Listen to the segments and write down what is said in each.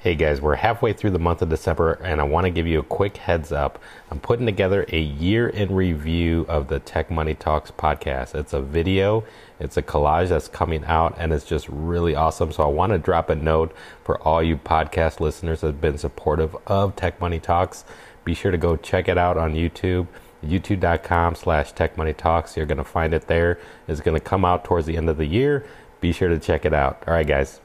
Hey guys, we're halfway through the month of December, and I want to give you a quick heads up. I'm putting together a year in review of the Tech Money Talks podcast. It's a video, it's a collage that's coming out, and it's just really awesome. So I want to drop a note for all you podcast listeners that have been supportive of Tech Money Talks. Be sure to go check it out on YouTube youtube.com slash tech money talks you're going to find it there it's going to come out towards the end of the year be sure to check it out all right guys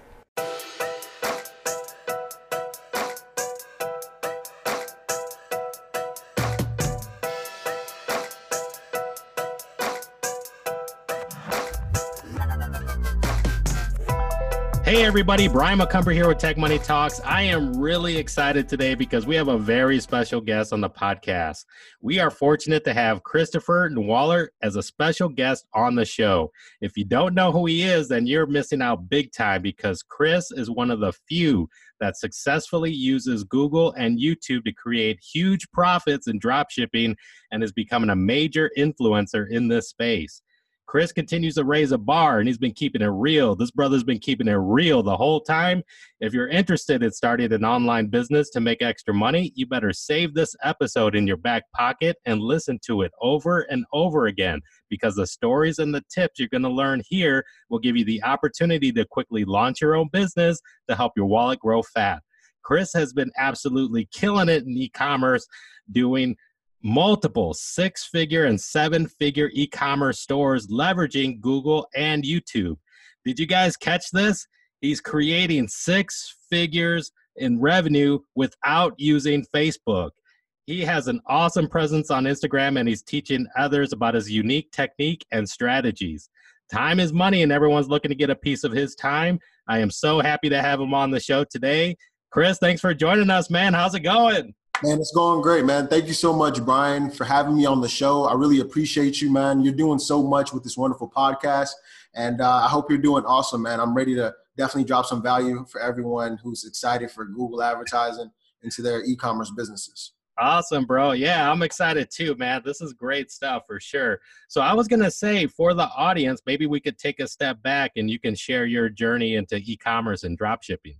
Hey everybody, Brian McCumber here with Tech Money Talks. I am really excited today because we have a very special guest on the podcast. We are fortunate to have Christopher Waller as a special guest on the show. If you don't know who he is, then you're missing out big time because Chris is one of the few that successfully uses Google and YouTube to create huge profits in dropshipping and is becoming a major influencer in this space. Chris continues to raise a bar and he's been keeping it real. This brother's been keeping it real the whole time. If you're interested in starting an online business to make extra money, you better save this episode in your back pocket and listen to it over and over again because the stories and the tips you're going to learn here will give you the opportunity to quickly launch your own business to help your wallet grow fat. Chris has been absolutely killing it in e commerce, doing multiple six figure and seven figure e commerce stores leveraging Google and YouTube. Did you guys catch this? He's creating six figures in revenue without using Facebook. He has an awesome presence on Instagram and he's teaching others about his unique technique and strategies. Time is money and everyone's looking to get a piece of his time. I am so happy to have him on the show today. Chris, thanks for joining us, man. How's it going? Man, it's going great, man. Thank you so much, Brian, for having me on the show. I really appreciate you, man. You're doing so much with this wonderful podcast, and uh, I hope you're doing awesome, man. I'm ready to definitely drop some value for everyone who's excited for Google advertising into their e-commerce businesses. Awesome, bro. Yeah, I'm excited too, man. This is great stuff for sure. So, I was going to say for the audience, maybe we could take a step back and you can share your journey into e commerce and drop shipping.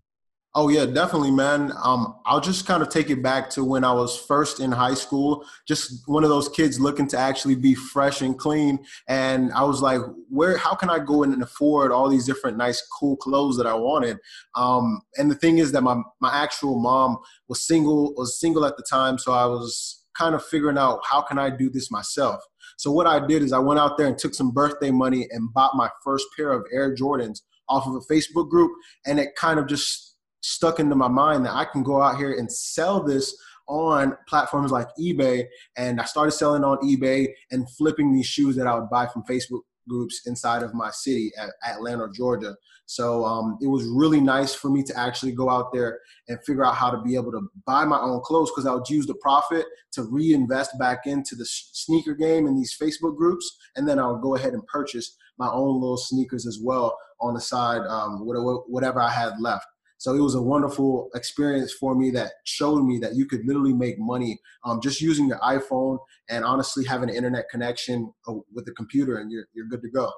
Oh yeah, definitely, man. Um, I'll just kind of take it back to when I was first in high school. Just one of those kids looking to actually be fresh and clean, and I was like, "Where? How can I go in and afford all these different nice, cool clothes that I wanted?" Um, and the thing is that my my actual mom was single was single at the time, so I was kind of figuring out how can I do this myself. So what I did is I went out there and took some birthday money and bought my first pair of Air Jordans off of a Facebook group, and it kind of just stuck into my mind that I can go out here and sell this on platforms like eBay. And I started selling on eBay and flipping these shoes that I would buy from Facebook groups inside of my city at Atlanta, Georgia. So um, it was really nice for me to actually go out there and figure out how to be able to buy my own clothes because I would use the profit to reinvest back into the sneaker game in these Facebook groups. And then I would go ahead and purchase my own little sneakers as well on the side, um, whatever I had left. So it was a wonderful experience for me that showed me that you could literally make money um, just using your iPhone and honestly having an internet connection uh, with the computer, and you're you're good to go.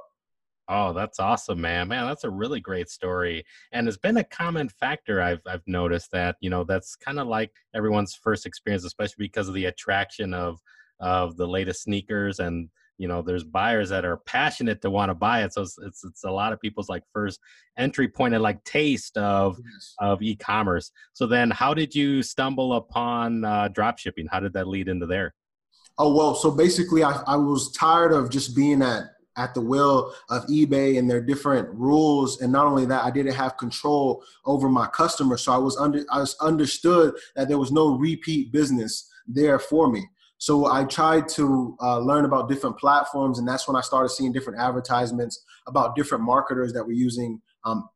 Oh, that's awesome, man. Man, that's a really great story. And it's been a common factor I've I've noticed that, you know, that's kind of like everyone's first experience, especially because of the attraction of of the latest sneakers and you know there's buyers that are passionate to want to buy it so it's, it's, it's a lot of people's like first entry point and like taste of yes. of e-commerce. So then how did you stumble upon uh, drop shipping how did that lead into there? Oh well so basically I, I was tired of just being at at the will of ebay and their different rules and not only that i didn't have control over my customers so i was under i was understood that there was no repeat business there for me so I tried to uh, learn about different platforms, and that's when I started seeing different advertisements about different marketers that were using um,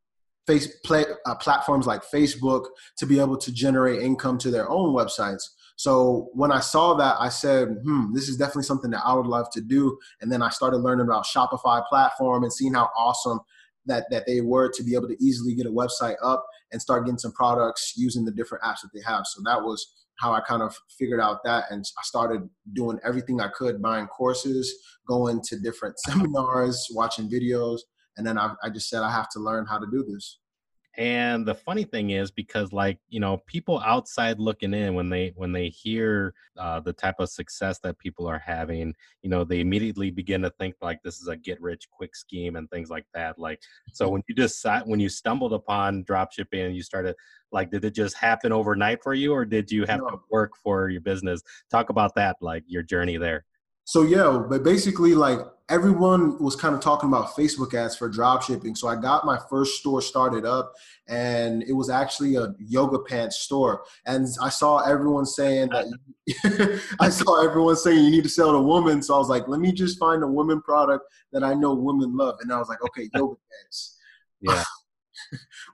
face play, uh, platforms like Facebook to be able to generate income to their own websites. So when I saw that, I said, "Hmm, this is definitely something that I would love to do." And then I started learning about Shopify platform and seeing how awesome that that they were to be able to easily get a website up and start getting some products using the different apps that they have. So that was how I kind of figured out that. And I started doing everything I could, buying courses, going to different seminars, watching videos. And then I, I just said, I have to learn how to do this. And the funny thing is because like you know people outside looking in when they when they hear uh, the type of success that people are having you know they immediately begin to think like this is a get rich quick scheme and things like that like so when you just when you stumbled upon drop shipping and you started like did it just happen overnight for you or did you have no. to work for your business? Talk about that like your journey there so yeah, but basically like everyone was kind of talking about Facebook ads for drop shipping. So I got my first store started up and it was actually a yoga pants store. And I saw everyone saying that I saw everyone saying you need to sell to women. So I was like, let me just find a women product that I know women love. And I was like, okay, yoga pants. Yeah.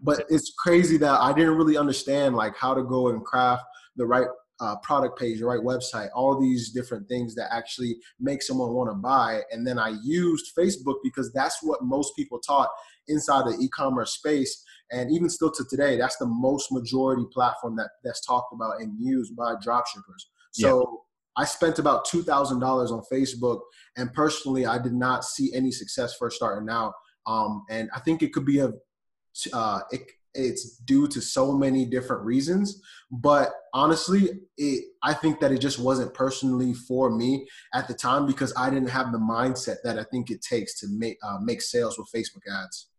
but it's crazy that I didn't really understand like how to go and craft the right uh, product page, the right website, all these different things that actually make someone want to buy. And then I used Facebook because that's what most people taught inside the e-commerce space. And even still to today, that's the most majority platform that that's talked about and used by dropshippers. So yeah. I spent about two thousand dollars on Facebook, and personally, I did not see any success first starting out. Um, and I think it could be a uh, it, it's due to so many different reasons but honestly it, i think that it just wasn't personally for me at the time because i didn't have the mindset that i think it takes to make uh, make sales with facebook ads.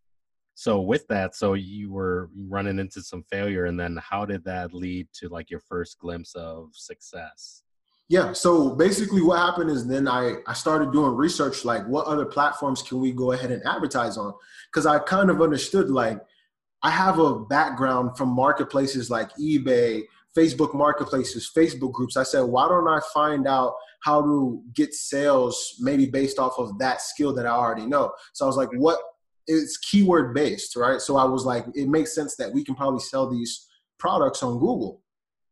So with that so you were running into some failure and then how did that lead to like your first glimpse of success? Yeah so basically what happened is then i i started doing research like what other platforms can we go ahead and advertise on? Because i kind of understood like I have a background from marketplaces like eBay, Facebook marketplaces, Facebook groups. I said, why don't I find out how to get sales maybe based off of that skill that I already know? So I was like, what it's keyword based, right? So I was like, it makes sense that we can probably sell these products on Google.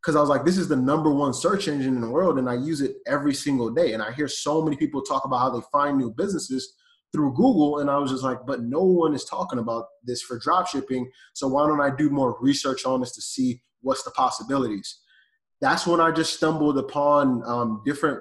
Because I was like, this is the number one search engine in the world, and I use it every single day. And I hear so many people talk about how they find new businesses through Google, and I was just like, but no one is talking about this for drop shipping. So why don't I do more research on this to see what's the possibilities? That's when I just stumbled upon um, different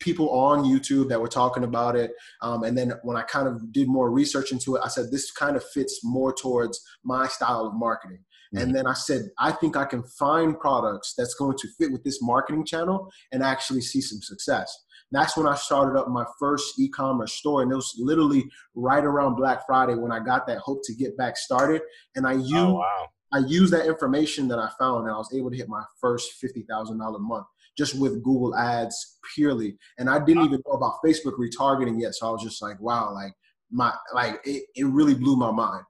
people on YouTube that were talking about it. Um, and then when I kind of did more research into it, I said, this kind of fits more towards my style of marketing. Mm-hmm. And then I said, I think I can find products that's going to fit with this marketing channel and actually see some success that's when I started up my first e-commerce store, and it was literally right around Black Friday when I got that hope to get back started. And I used oh, wow. I used that information that I found, and I was able to hit my first fifty thousand dollar month just with Google Ads purely. And I didn't even know about Facebook retargeting yet, so I was just like, wow, like my like it, it really blew my mind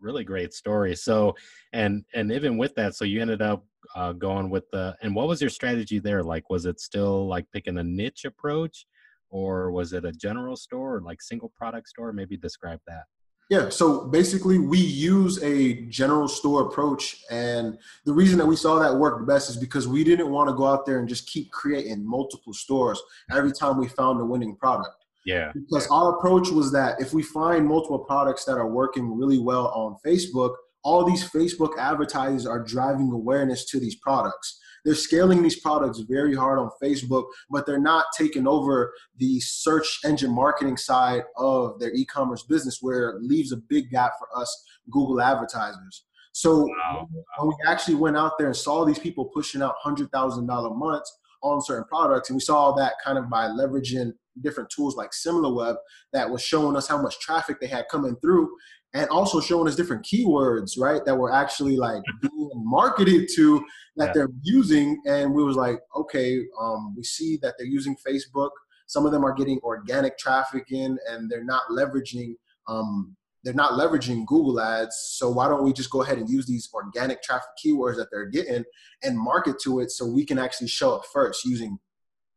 really great story so and and even with that so you ended up uh, going with the and what was your strategy there like was it still like picking a niche approach or was it a general store or like single product store maybe describe that yeah, so basically, we use a general store approach. And the reason that we saw that work best is because we didn't want to go out there and just keep creating multiple stores every time we found a winning product. Yeah. Because our approach was that if we find multiple products that are working really well on Facebook, all these Facebook advertisers are driving awareness to these products. They're scaling these products very hard on Facebook, but they're not taking over the search engine marketing side of their e-commerce business where it leaves a big gap for us Google advertisers. So wow. when we actually went out there and saw these people pushing out $100,000 months on certain products, and we saw that kind of by leveraging different tools like SimilarWeb that was showing us how much traffic they had coming through and also showing us different keywords, right, that were actually like being marketed to that yeah. they're using. And we was like, okay, um, we see that they're using Facebook. Some of them are getting organic traffic in, and they're not leveraging. Um, they're not leveraging Google Ads. So why don't we just go ahead and use these organic traffic keywords that they're getting and market to it so we can actually show up first using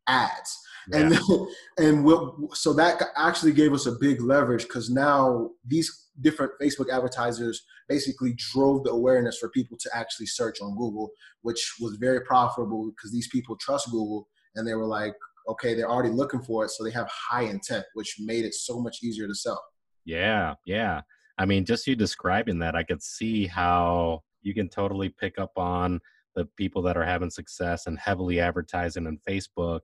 ads. Yeah. And and we'll, so that actually gave us a big leverage because now these different Facebook advertisers basically drove the awareness for people to actually search on Google, which was very profitable because these people trust Google and they were like, okay, they're already looking for it, so they have high intent, which made it so much easier to sell. Yeah, yeah. I mean, just you describing that, I could see how you can totally pick up on the people that are having success and heavily advertising on Facebook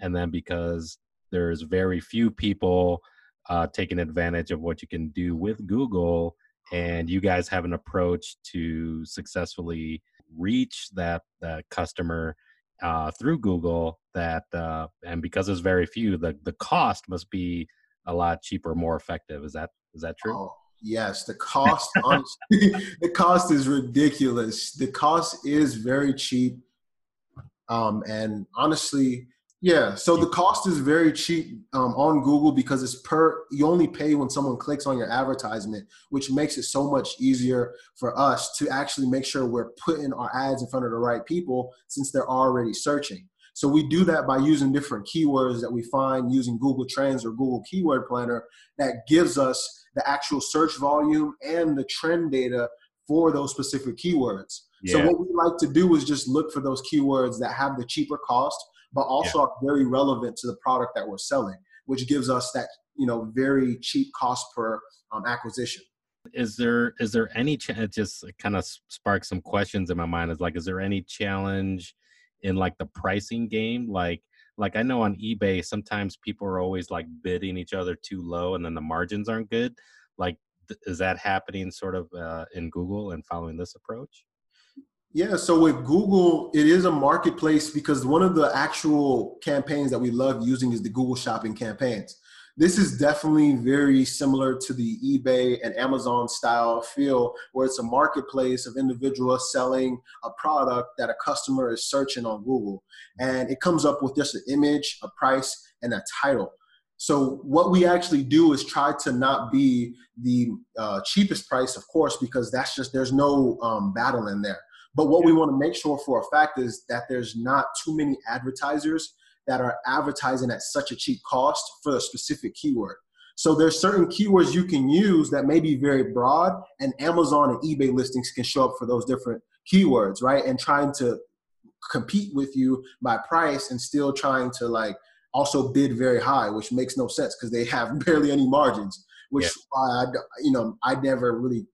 and then because there's very few people uh, taking advantage of what you can do with Google, and you guys have an approach to successfully reach that that customer uh, through Google that uh, and because there's very few, the the cost must be a lot cheaper, more effective. Is that is that true? Oh, yes, the cost honestly, the cost is ridiculous. The cost is very cheap, um, and honestly, yeah. So the cost is very cheap um, on Google because it's per. You only pay when someone clicks on your advertisement, which makes it so much easier for us to actually make sure we're putting our ads in front of the right people since they're already searching. So we do that by using different keywords that we find using Google Trends or Google Keyword Planner that gives us the actual search volume and the trend data for those specific keywords. Yeah. So what we like to do is just look for those keywords that have the cheaper cost but also yeah. are very relevant to the product that we're selling, which gives us that you know very cheap cost per um, acquisition. Is there is there any ch- it just kind of sparks some questions in my mind? Is like, is there any challenge in like the pricing game? Like, like I know on eBay sometimes people are always like bidding each other too low, and then the margins aren't good. Like, th- is that happening sort of uh, in Google and following this approach? Yeah, so with Google, it is a marketplace because one of the actual campaigns that we love using is the Google Shopping campaigns. This is definitely very similar to the eBay and Amazon style feel, where it's a marketplace of individuals selling a product that a customer is searching on Google. And it comes up with just an image, a price, and a title. So what we actually do is try to not be the uh, cheapest price, of course, because that's just there's no um, battle in there. But what we want to make sure for a fact is that there's not too many advertisers that are advertising at such a cheap cost for a specific keyword. So there's certain keywords you can use that may be very broad, and Amazon and eBay listings can show up for those different keywords, right? And trying to compete with you by price and still trying to like also bid very high, which makes no sense because they have barely any margins. Which yeah. I, you know, I never really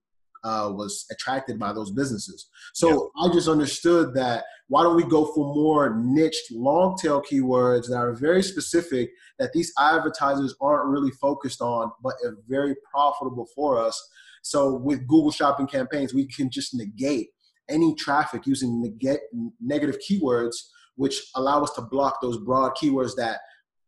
uh, was attracted by those businesses. So yeah. I just understood that why don't we go for more niched long tail keywords that are very specific that these advertisers aren't really focused on, but are very profitable for us. So with Google Shopping campaigns, we can just negate any traffic using negate, negative keywords, which allow us to block those broad keywords that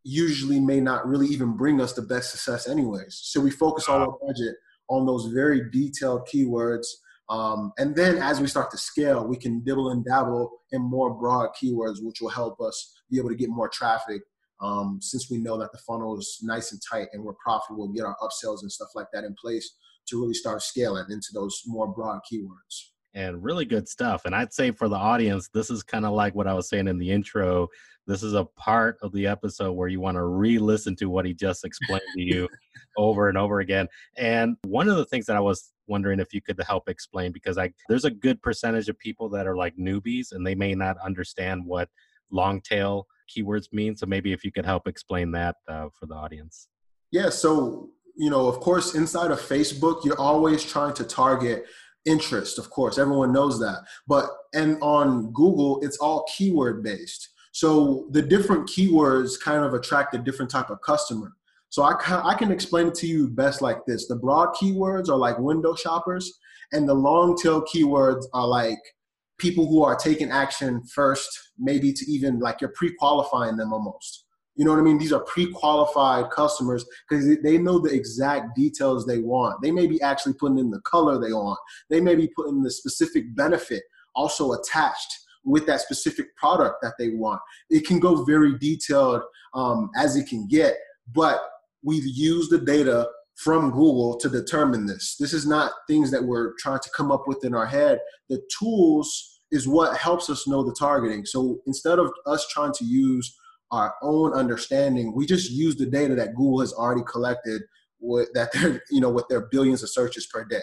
usually may not really even bring us the best success anyways. So we focus all our budget on those very detailed keywords. Um, and then as we start to scale, we can dibble and dabble in more broad keywords, which will help us be able to get more traffic. Um, since we know that the funnel is nice and tight and we're profitable, get our upsells and stuff like that in place to really start scaling into those more broad keywords. And really good stuff. And I'd say for the audience, this is kind of like what I was saying in the intro. This is a part of the episode where you want to re listen to what he just explained to you over and over again. And one of the things that I was wondering if you could help explain because I there's a good percentage of people that are like newbies and they may not understand what long tail keywords mean. So maybe if you could help explain that uh, for the audience. Yeah. So you know, of course, inside of Facebook, you're always trying to target interest. Of course, everyone knows that. But and on Google, it's all keyword based. So the different keywords kind of attract a different type of customer. So I, I can explain it to you best like this. The broad keywords are like window shoppers, and the long tail keywords are like people who are taking action first, maybe to even like you're pre-qualifying them almost. You know what I mean? These are pre-qualified customers because they know the exact details they want. They may be actually putting in the color they want. They may be putting the specific benefit also attached with that specific product that they want. It can go very detailed um, as it can get, but we've used the data from Google to determine this. This is not things that we're trying to come up with in our head. The tools is what helps us know the targeting. So instead of us trying to use our own understanding, we just use the data that Google has already collected with that they're, you know, with their billions of searches per day.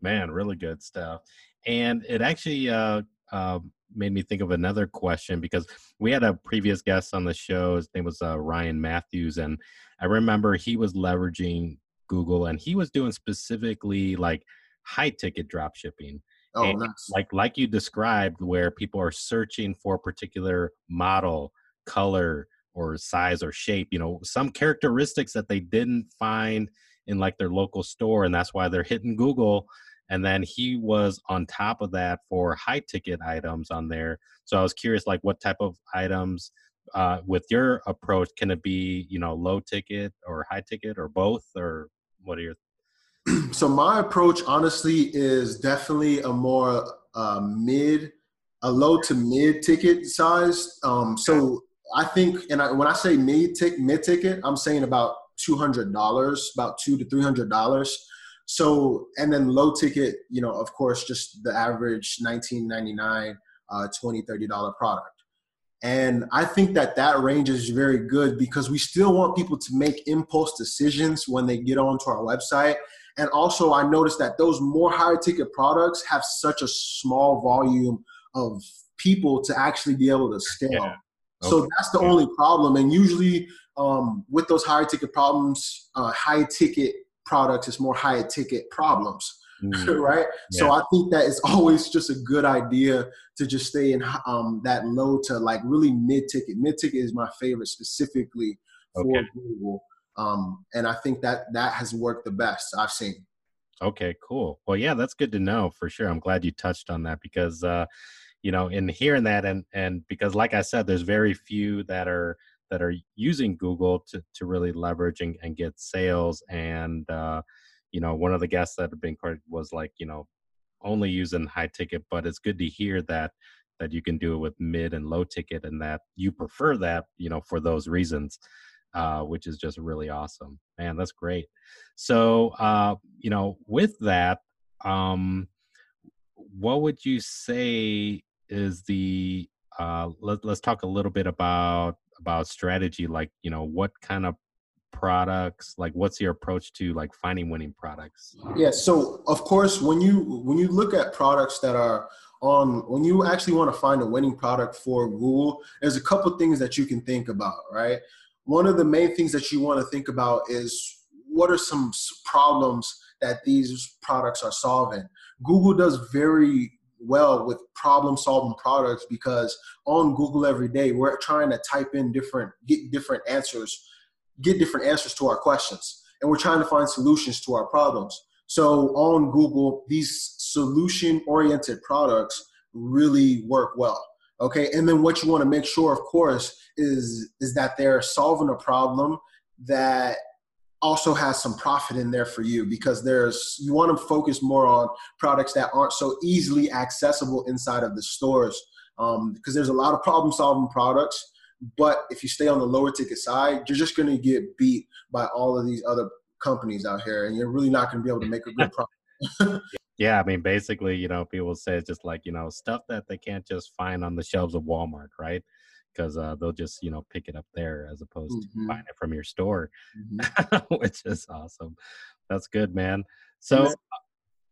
Man, really good stuff. And it actually uh, uh, made me think of another question because we had a previous guest on the show. His name was uh, Ryan Matthews, and I remember he was leveraging Google and he was doing specifically like high ticket drop shipping. Oh, and nice. Like like you described, where people are searching for a particular model, color, or size or shape. You know, some characteristics that they didn't find in like their local store and that's why they're hitting google and then he was on top of that for high ticket items on there so i was curious like what type of items uh, with your approach can it be you know low ticket or high ticket or both or what are your so my approach honestly is definitely a more uh, mid a low to mid ticket size um, so i think and I, when i say mid tick mid ticket i'm saying about $200 about two to $300 so and then low ticket you know of course just the average 1999 uh, 20 30 dollar product and I think that that range is very good because we still want people to make impulse decisions when they get onto our website. And also, I noticed that those more higher ticket products have such a small volume of people to actually be able to scale. Yeah. Okay. So that's the yeah. only problem. And usually, um, with those higher ticket problems, uh, high ticket products is more high ticket problems. Mm. right? Yeah. So I think that it's always just a good idea to just stay in um, that low to like really mid ticket. Mid ticket is my favorite specifically for okay. Google, um, and I think that that has worked the best I've seen. Okay, cool. Well, yeah, that's good to know for sure. I'm glad you touched on that because, uh, you know, in hearing that and and because, like I said, there's very few that are that are using Google to to really leverage and, and get sales and. Uh, you know, one of the guests that have been quite was like, you know, only using high ticket, but it's good to hear that that you can do it with mid and low ticket and that you prefer that, you know, for those reasons. Uh, which is just really awesome. Man, that's great. So, uh, you know, with that, um, what would you say is the uh, let, let's talk a little bit about about strategy like you know what kind of products like what's your approach to like finding winning products? Yeah so of course when you when you look at products that are on when you actually want to find a winning product for google there's a couple things that you can think about right? One of the main things that you want to think about is what are some problems that these products are solving? Google does very well with problem solving products because on google every day we're trying to type in different get different answers get different answers to our questions and we're trying to find solutions to our problems. So on Google, these solution oriented products really work well. Okay. And then what you want to make sure, of course, is is that they're solving a problem that also has some profit in there for you because there's you want to focus more on products that aren't so easily accessible inside of the stores um, because there's a lot of problem solving products but if you stay on the lower ticket side, you're just going to get beat by all of these other companies out here, and you're really not going to be able to make a good profit. yeah, I mean, basically, you know, people say it's just like you know stuff that they can't just find on the shelves of Walmart, right? Because uh, they'll just you know pick it up there as opposed mm-hmm. to buying it from your store, mm-hmm. which is awesome. That's good, man. So.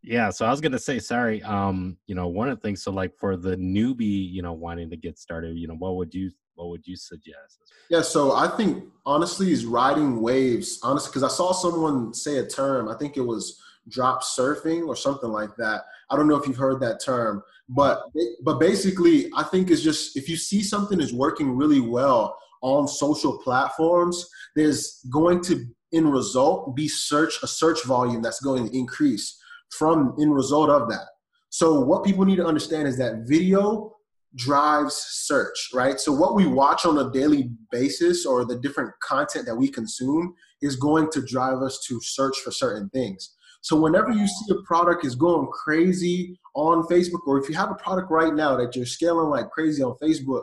Yeah, so I was gonna say, sorry. Um, you know, one of the things, so like for the newbie, you know, wanting to get started, you know, what would you what would you suggest? Yeah, so I think honestly is riding waves. Honestly, because I saw someone say a term. I think it was drop surfing or something like that. I don't know if you've heard that term, but but basically, I think it's just if you see something is working really well on social platforms, there's going to in result be search a search volume that's going to increase from in result of that. So what people need to understand is that video drives search, right? So what we watch on a daily basis or the different content that we consume is going to drive us to search for certain things. So whenever you see a product is going crazy on Facebook, or if you have a product right now that you're scaling like crazy on Facebook,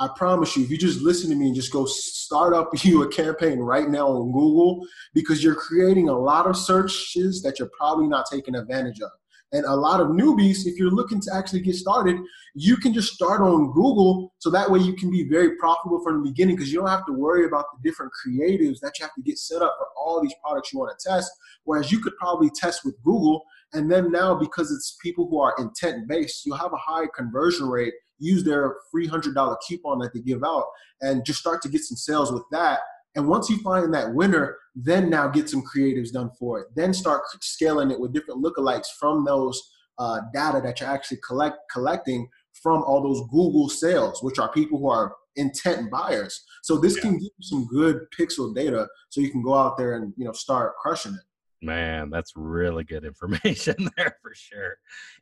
I promise you, if you just listen to me and just go start up you a campaign right now on Google, because you're creating a lot of searches that you're probably not taking advantage of. And a lot of newbies, if you're looking to actually get started, you can just start on Google so that way you can be very profitable from the beginning because you don't have to worry about the different creatives that you have to get set up for all these products you want to test. Whereas you could probably test with Google. And then now, because it's people who are intent based, you'll have a high conversion rate. Use their free $100 coupon that they give out and just start to get some sales with that and once you find that winner, then now get some creatives done for it. Then start scaling it with different lookalikes from those uh, data that you're actually collect collecting from all those Google sales, which are people who are intent buyers. So this yeah. can give you some good pixel data, so you can go out there and you know start crushing it. Man, that's really good information there for sure.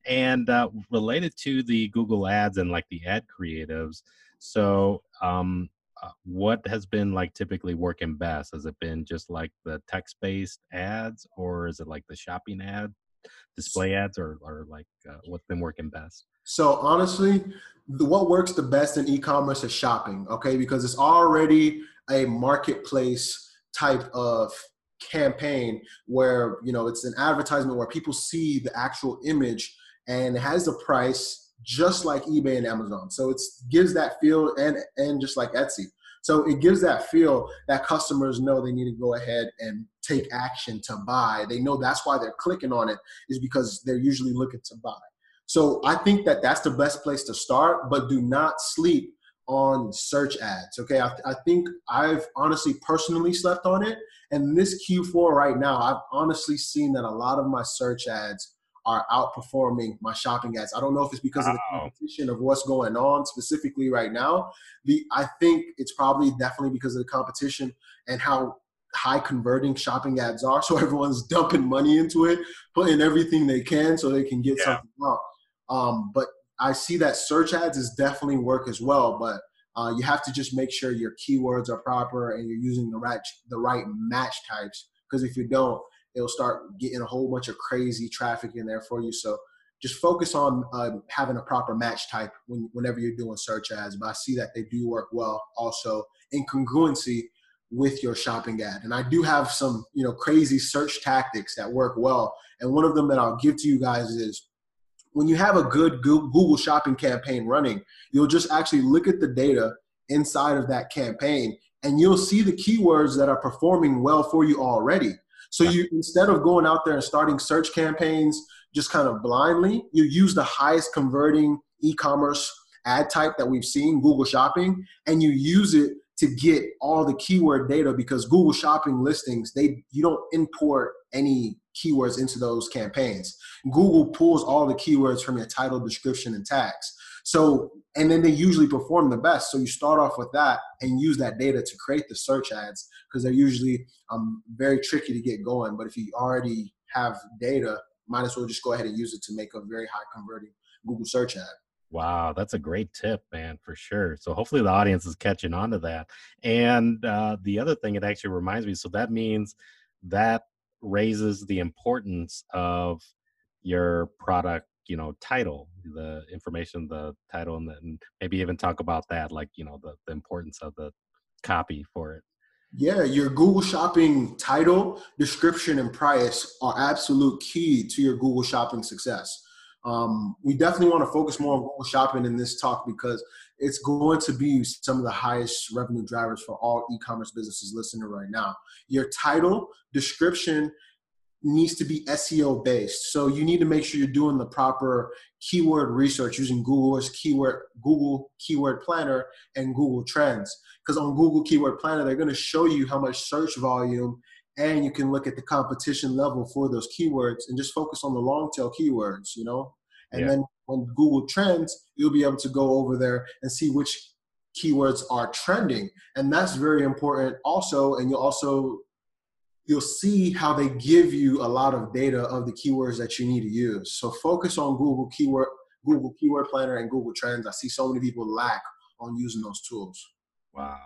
And uh, related to the Google ads and like the ad creatives, so um, what has been like typically working best? Has it been just like the text based ads or is it like the shopping ad, display ads, or, or like uh, what's been working best? So honestly, the, what works the best in e-commerce is shopping, okay? Because it's already a marketplace type of campaign where you know it's an advertisement where people see the actual image and it has a price just like ebay and amazon so it gives that feel and and just like etsy so it gives that feel that customers know they need to go ahead and take action to buy they know that's why they're clicking on it is because they're usually looking to buy so i think that that's the best place to start but do not sleep on search ads. Okay, I, I, think I've honestly personally slept on it. And this Q4 right now, I've honestly seen that a lot of my search ads are outperforming my shopping ads. I don't know if it's because of the competition of what's going on specifically right now. The I think it's probably definitely because of the competition and how high converting shopping ads are. So everyone's dumping money into it, putting everything they can so they can get yeah. something out. Um, but I see that search ads is definitely work as well, but uh, you have to just make sure your keywords are proper and you're using the right the right match types. Because if you don't, it'll start getting a whole bunch of crazy traffic in there for you. So just focus on uh, having a proper match type when, whenever you're doing search ads. But I see that they do work well also in congruency with your shopping ad. And I do have some, you know, crazy search tactics that work well. And one of them that I'll give to you guys is when you have a good Google shopping campaign running, you'll just actually look at the data inside of that campaign and you'll see the keywords that are performing well for you already. So you instead of going out there and starting search campaigns just kind of blindly, you use the highest converting e-commerce ad type that we've seen, Google Shopping, and you use it to get all the keyword data because Google Shopping listings, they you don't import any keywords into those campaigns. Google pulls all the keywords from your title, description, and tags. So, and then they usually perform the best. So you start off with that and use that data to create the search ads because they're usually um, very tricky to get going. But if you already have data, might as well just go ahead and use it to make a very high converting Google search ad. Wow, that's a great tip, man, for sure. So hopefully the audience is catching on to that. And uh, the other thing, it actually reminds me. So that means that raises the importance of your product you know title the information the title and, then maybe even talk about that like you know the, the importance of the copy for it yeah your google shopping title description and price are absolute key to your google shopping success um, we definitely want to focus more on Google Shopping in this talk because it's going to be some of the highest revenue drivers for all e-commerce businesses listening right now. Your title, description needs to be SEO based. So you need to make sure you're doing the proper keyword research using Google's keyword Google Keyword Planner and Google Trends. Because on Google Keyword Planner, they're going to show you how much search volume and you can look at the competition level for those keywords and just focus on the long tail keywords, you know? And yeah. then when Google Trends, you'll be able to go over there and see which keywords are trending. And that's very important also. And you'll also you'll see how they give you a lot of data of the keywords that you need to use. So focus on Google keyword Google Keyword Planner and Google Trends. I see so many people lack on using those tools. Wow.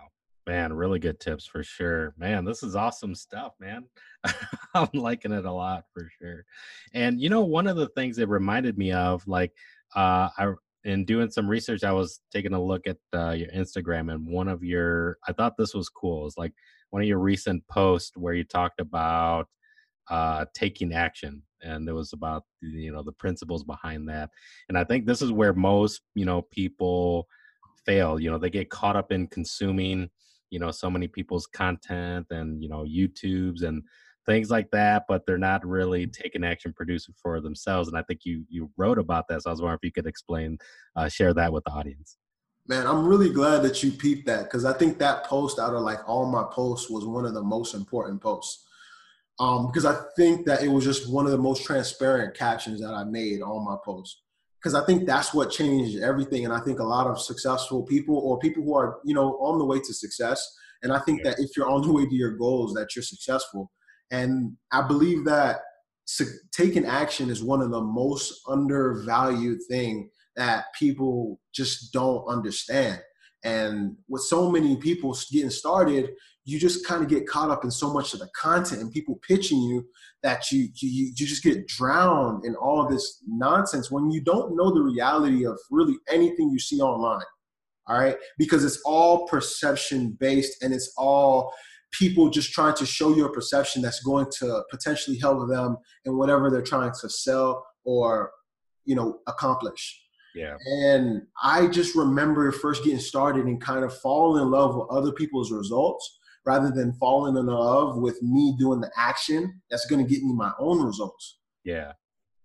Man, really good tips for sure. Man, this is awesome stuff, man. I'm liking it a lot for sure. And you know, one of the things it reminded me of, like, uh, I in doing some research, I was taking a look at uh, your Instagram, and one of your, I thought this was cool. It's like one of your recent posts where you talked about uh, taking action, and it was about you know the principles behind that. And I think this is where most you know people fail. You know, they get caught up in consuming you know so many people's content and you know YouTube's and things like that, but they're not really taking action producing for themselves. And I think you you wrote about that, so I was wondering if you could explain, uh, share that with the audience. Man, I'm really glad that you peeped that because I think that post out of like all my posts was one of the most important posts. Um, because I think that it was just one of the most transparent captions that I made on my post because I think that's what changed everything. And I think a lot of successful people or people who are, you know, on the way to success. And I think that if you're on the way to your goals, that you're successful. And I believe that taking action is one of the most undervalued thing that people just don't understand. And with so many people getting started, you just kind of get caught up in so much of the content and people pitching you that you you, you just get drowned in all this nonsense when you don't know the reality of really anything you see online. All right, because it's all perception based and it's all people just trying to show you a perception that's going to potentially help them in whatever they're trying to sell or you know accomplish. Yeah. And i just remember first getting started and kind of falling in love with other people's results rather than falling in love with me doing the action that's going to get me my own results. Yeah.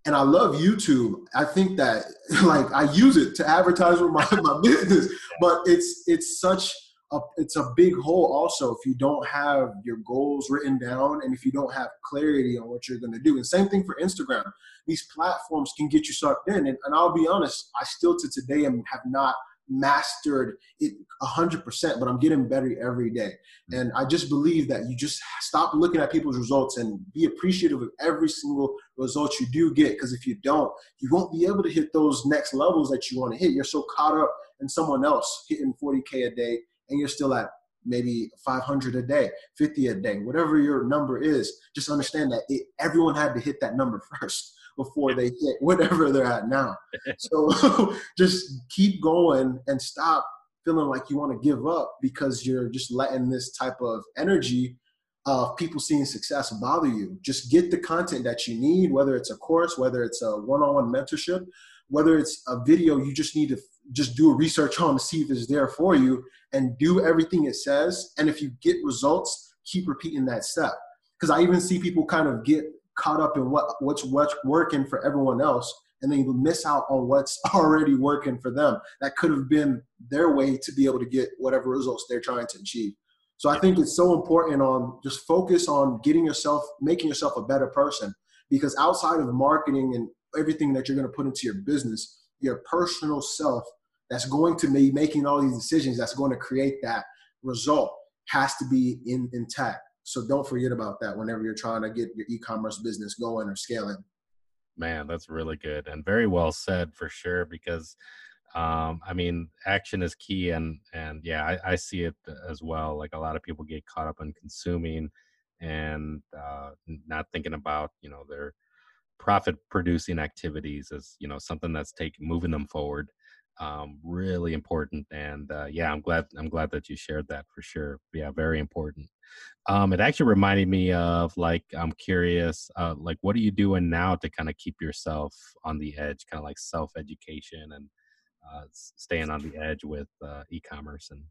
And I love YouTube. I think that like I use it to advertise with my, my business, but it's it's such a, it's a big hole also if you don't have your goals written down and if you don't have clarity on what you're going to do. And same thing for instagram. These platforms can get you sucked in. And, and i'll be honest i still to today am, have not mastered it 100% but i'm getting better every day. Mm. and i just believe that you just stop looking at people's results and be appreciative of every single result you do get because if you don't you won't be able to hit those next levels that you want to hit. You're so caught up in someone else hitting 40k a day and you're still at maybe 500 a day, 50 a day, whatever your number is, just understand that it, everyone had to hit that number first before they hit whatever they're at now. so just keep going and stop feeling like you want to give up because you're just letting this type of energy of people seeing success bother you. Just get the content that you need, whether it's a course, whether it's a one-on-one mentorship, whether it's a video you just need to just do a research on to see if it's there for you and do everything it says. And if you get results, keep repeating that step. Because I even see people kind of get caught up in what what's what's working for everyone else and then you miss out on what's already working for them. That could have been their way to be able to get whatever results they're trying to achieve. So I think it's so important on just focus on getting yourself, making yourself a better person. Because outside of marketing and everything that you're going to put into your business, your personal self that's going to be making all these decisions that's going to create that result has to be in, intact. So don't forget about that whenever you're trying to get your e-commerce business going or scaling. Man, that's really good and very well said for sure. Because, um, I mean, action is key, and and yeah, I, I see it as well. Like a lot of people get caught up in consuming and uh, not thinking about you know their profit producing activities as you know something that's taking moving them forward um, really important and uh, yeah i'm glad i'm glad that you shared that for sure. Yeah very important. Um, it actually reminded me of like i'm curious uh, like what are you doing now to kind of keep yourself on the edge kind of like self-education and uh, staying on the edge with uh, e-commerce and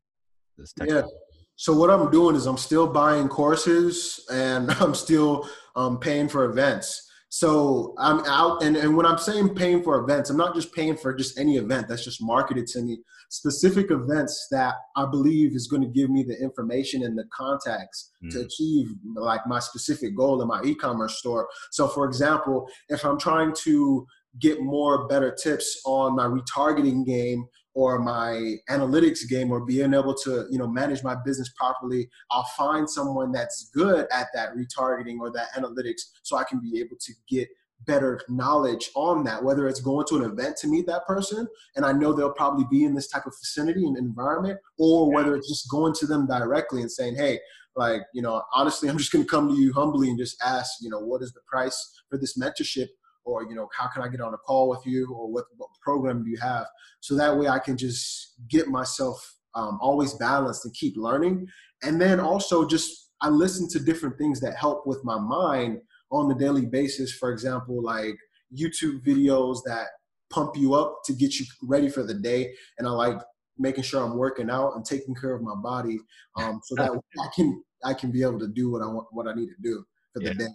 this technology. yeah. so what i'm doing is i'm still buying courses and i'm still um, paying for events so I'm out, and, and when I'm saying paying for events, I'm not just paying for just any event that's just marketed to me. Specific events that I believe is going to give me the information and the contacts mm. to achieve like my specific goal in my e-commerce store. So, for example, if I'm trying to get more better tips on my retargeting game or my analytics game or being able to you know manage my business properly i'll find someone that's good at that retargeting or that analytics so i can be able to get better knowledge on that whether it's going to an event to meet that person and i know they'll probably be in this type of vicinity and environment or whether it's just going to them directly and saying hey like you know honestly i'm just going to come to you humbly and just ask you know what is the price for this mentorship or you know how can i get on a call with you or what, what program do you have? So that way i can just get myself um, always balanced and keep learning. And then also just i listen to different things that help with my mind on the daily basis. For example like youtube videos that pump you up to get you ready for the day. And i like making sure i'm working out and taking care of my body um, so that i can i can be able to do what i want what i need to do for the day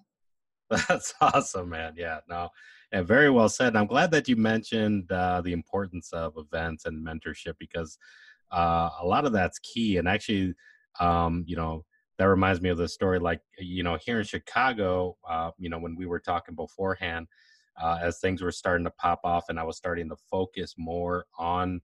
That's awesome, man. Yeah, no, and very well said. And I'm glad that you mentioned uh, the importance of events and mentorship because uh, a lot of that's key. And actually, um, you know, that reminds me of the story. Like, you know, here in Chicago, uh, you know, when we were talking beforehand, uh, as things were starting to pop off, and I was starting to focus more on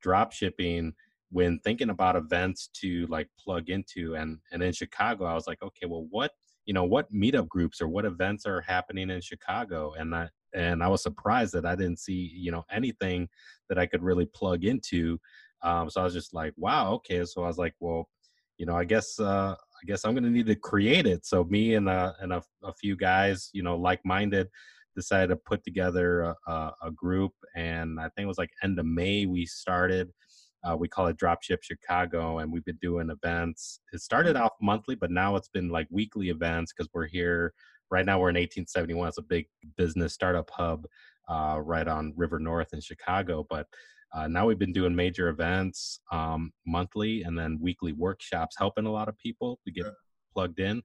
drop shipping when thinking about events to like plug into and and in chicago i was like okay well what you know, what meetup groups or what events are happening in Chicago, and I and I was surprised that I didn't see you know anything that I could really plug into. Um, so I was just like, wow, okay. So I was like, well, you know, I guess uh, I guess I'm gonna need to create it. So me and uh, and a, a few guys, you know, like minded, decided to put together a, a, group, and I think it was like end of May we started. Uh, we call it Dropship Chicago, and we've been doing events. It started off monthly, but now it's been like weekly events because we're here right now. We're in 1871. It's a big business startup hub uh, right on River North in Chicago, but uh, now we've been doing major events um, monthly and then weekly workshops, helping a lot of people to get plugged in,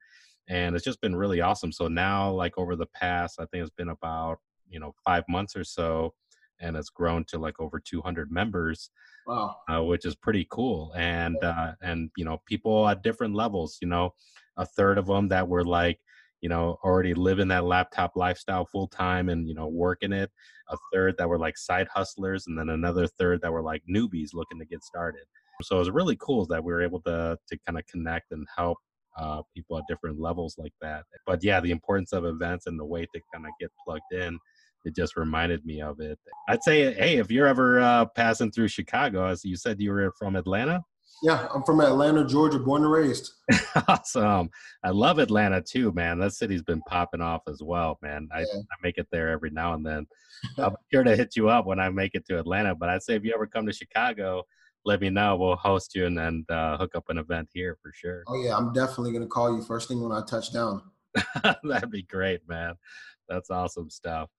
and it's just been really awesome. So now, like over the past, I think it's been about you know five months or so, and it's grown to like over 200 members. Wow. Uh, which is pretty cool, and uh, and you know people at different levels. You know, a third of them that were like you know, already living that laptop lifestyle full time and, you know, working it. A third that were like side hustlers, and then another third that were like newbies looking to get started. So it was really cool that we were able to to kind of connect and help uh, people at different levels like that. But yeah, the importance of events and the way to kind of get plugged in, it just reminded me of it. I'd say, hey, if you're ever uh, passing through Chicago, as you said you were from Atlanta, yeah, I'm from Atlanta, Georgia, born and raised. awesome. I love Atlanta too, man. That city's been popping off as well, man. I, yeah. I make it there every now and then. I'm sure to hit you up when I make it to Atlanta. But I'd say if you ever come to Chicago, let me know. We'll host you and then uh, hook up an event here for sure. Oh yeah, I'm definitely gonna call you first thing when I touch down. That'd be great, man. That's awesome stuff.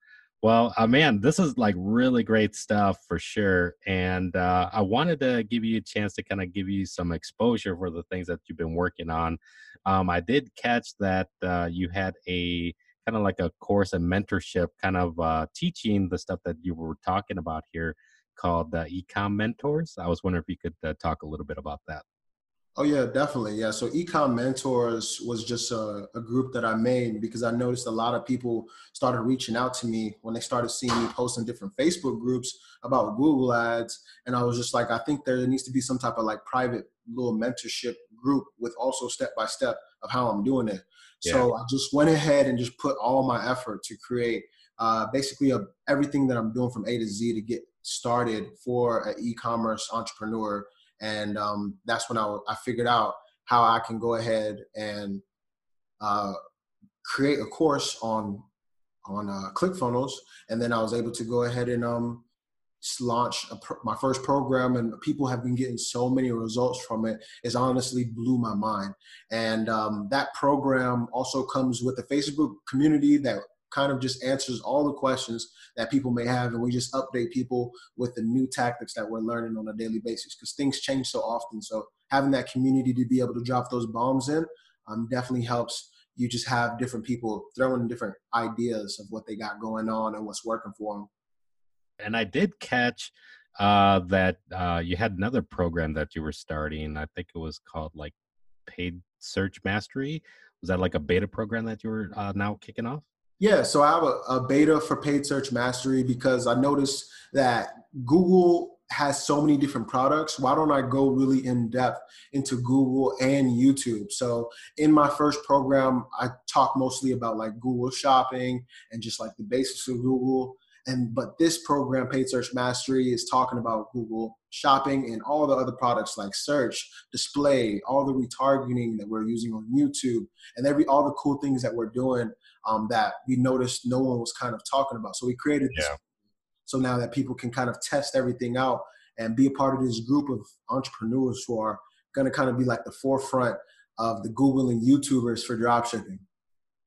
Well, uh, man, this is like really great stuff for sure. And uh, I wanted to give you a chance to kind of give you some exposure for the things that you've been working on. Um, I did catch that uh, you had a kind of like a course and mentorship kind of uh, teaching the stuff that you were talking about here called the Ecom Mentors. I was wondering if you could uh, talk a little bit about that. Oh yeah, definitely. Yeah. So Ecom Mentors was just a, a, group that I made because I noticed a lot of people started reaching out to me when they started seeing me posting different Facebook groups about Google ads. And I was just like, I think there needs to be some type of like private little mentorship group with also step by step of how I'm doing it. Yeah. So I just went ahead and just put all my effort to create uh, basically a, everything that I'm doing from A to Z to get started for an e-commerce entrepreneur and um, that's when I, I figured out how I can go ahead and uh, create a course on on uh, ClickFunnels, and then I was able to go ahead and um, launch my first program, and people have been getting so many results from it. It's honestly blew my mind. And um, that program also comes with a Facebook community that kind of just answers all the questions that people may have and we just update people with the new tactics that we're learning on a daily basis because things change so often. So having that community to be able to drop those bombs in um, definitely helps you just have different people throwing different ideas of what they got going on and what's working for them and i did catch uh, that uh, you had another program that you were starting. I think it was called like paid search mastery. Was that like a beta program that you were uh, now kicking off yeah, so I have a, a, beta for paid search mastery because I noticed that Google has so many different products. Why don't I go really in depth into Google and YouTube? So in my first program, I talk mostly about like Google shopping and just like the basics of Google. And but this program, Paid Search Mastery, is talking about Google shopping and all the other products like search, display, all the retargeting that we're using on YouTube, and every all the cool things that we're doing um, that we noticed no one was kind of talking about. So we created this. Yeah. So now that people can kind of test everything out and be a part of this group of entrepreneurs who are going to kind of be like the forefront of the Google and YouTubers for dropshipping.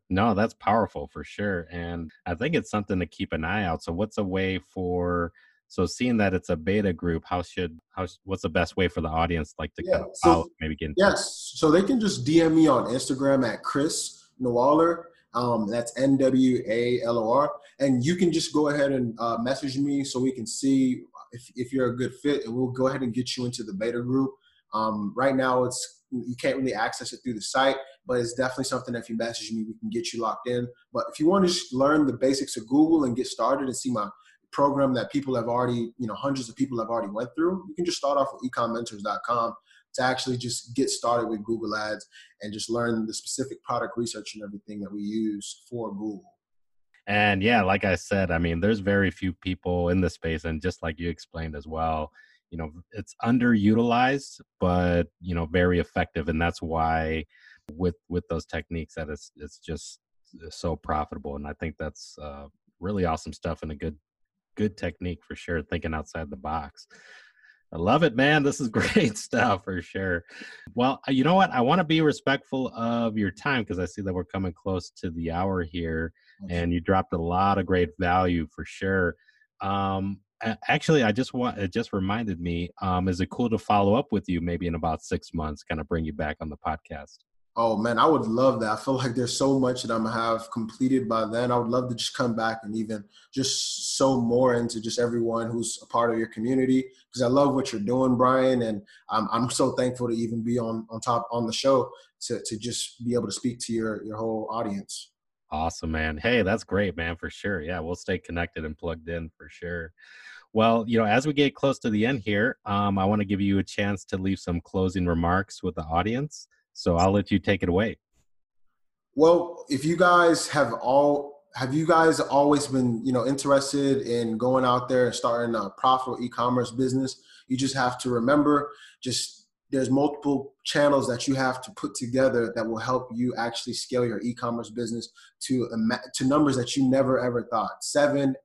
No, that's powerful for sure. And I think it's something to keep an eye out. So what's a way for so seeing that it's a beta group, how should how what's the best way for the audience like to yeah, kind of follow, so, maybe get Yes. So they can just DM me on Instagram at Chris Nwalor um, that's N W A L O R. And you can just go ahead and uh, message me so we can see if, if you're a good fit, and we'll go ahead and get you into the beta group. Um, right now, it's you can't really access it through the site, but it's definitely something that if you message me, we can get you locked in. But if you want to learn the basics of Google and get started and see my program that people have already, you know, hundreds of people have already went through, you can just start off with ecommentors.com. to actually just get started with Google Ads and just learn the specific product research and everything that we use for Google. And yeah, like I said, I mean, there's very few people in the space, and just like you explained as well, you know, it's underutilized, but you know, very effective, and that's why with with those techniques that it's it's just uh, so profitable, and I think that's uh, really awesome stuff and a good good technique for sure. Thinking outside the box. I love it, man. This is great stuff for sure. Well, uh, you know what? I want to be respectful of your time because I see that we're coming close to the hour here, and you dropped a lot of great value for sure. Um, actually, I just want it just reminded me. Um, is it cool to follow up with you maybe in about six months, kind of bring you back on the podcast? Oh man, I would love that. I feel like there's so much that I'm gonna have completed by then. I would love to just come back and even just sow more into just everyone who's a part of your community because I love what you're doing, Brian, and I'm I'm so thankful to even be on on top on the show to to just be able to speak to your your whole audience. Awesome, man. Hey, that's great, man, for sure. Yeah, we'll stay connected and plugged in for sure. Well, you know, as we get close to the end here, um, I want to give you a chance to leave some closing remarks with the audience. So I'll let you take it away. Well, if you guys have all have you guys always been you know interested in going out there and starting a profitable e-commerce business you just have to remember just there's multiple channels that you have to put together that will help you actually scale your e-commerce business to to numbers that you never ever thought seven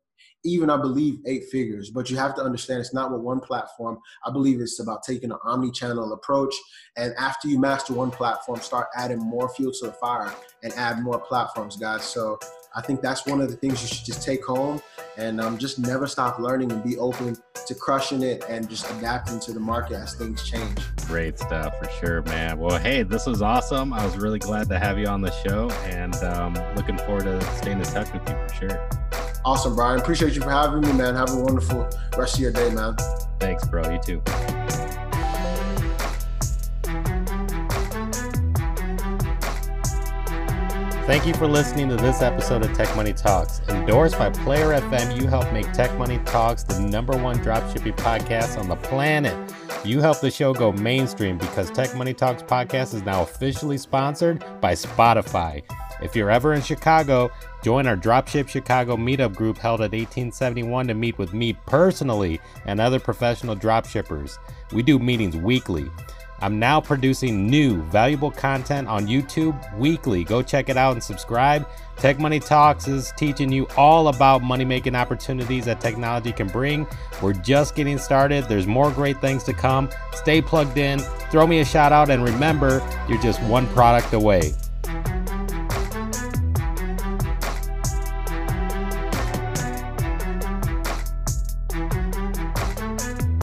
even I believe eight figures. But you have to understand it's not with one platform. I believe it's about taking an omni-channel approach. And after you master one platform, start adding more fuel to the fire and add more platforms, guys. So I think that's one of the things you should just take home and um, just never stop learning and be open to crushing it and just adapting to the market as things change. Great stuff for sure, man. Well, hey, this was awesome. I was really glad to have you on the show and um, looking forward to staying in touch with you for sure. Awesome, Brian. Appreciate you for having me, man. Have a wonderful rest of your day, man. Thanks, bro. You too. Thank you for listening to this episode of Tech Money Talks. Endorsed by Player FM, you help make Tech Money Talks the number one dropshipping podcast on the planet. You help the show go mainstream because Tech Money Talks podcast is now officially sponsored by Spotify. If you're ever in Chicago, join our Dropship Chicago meetup group held at 1871 to meet with me personally and other professional dropshippers. We do meetings weekly. I'm now producing new, valuable content on YouTube weekly. Go check it out and subscribe. Tech Money Talks is teaching you all about money making opportunities that technology can bring. We're just getting started. There's more great things to come. Stay plugged in, throw me a shout out, and remember, you're just one product away.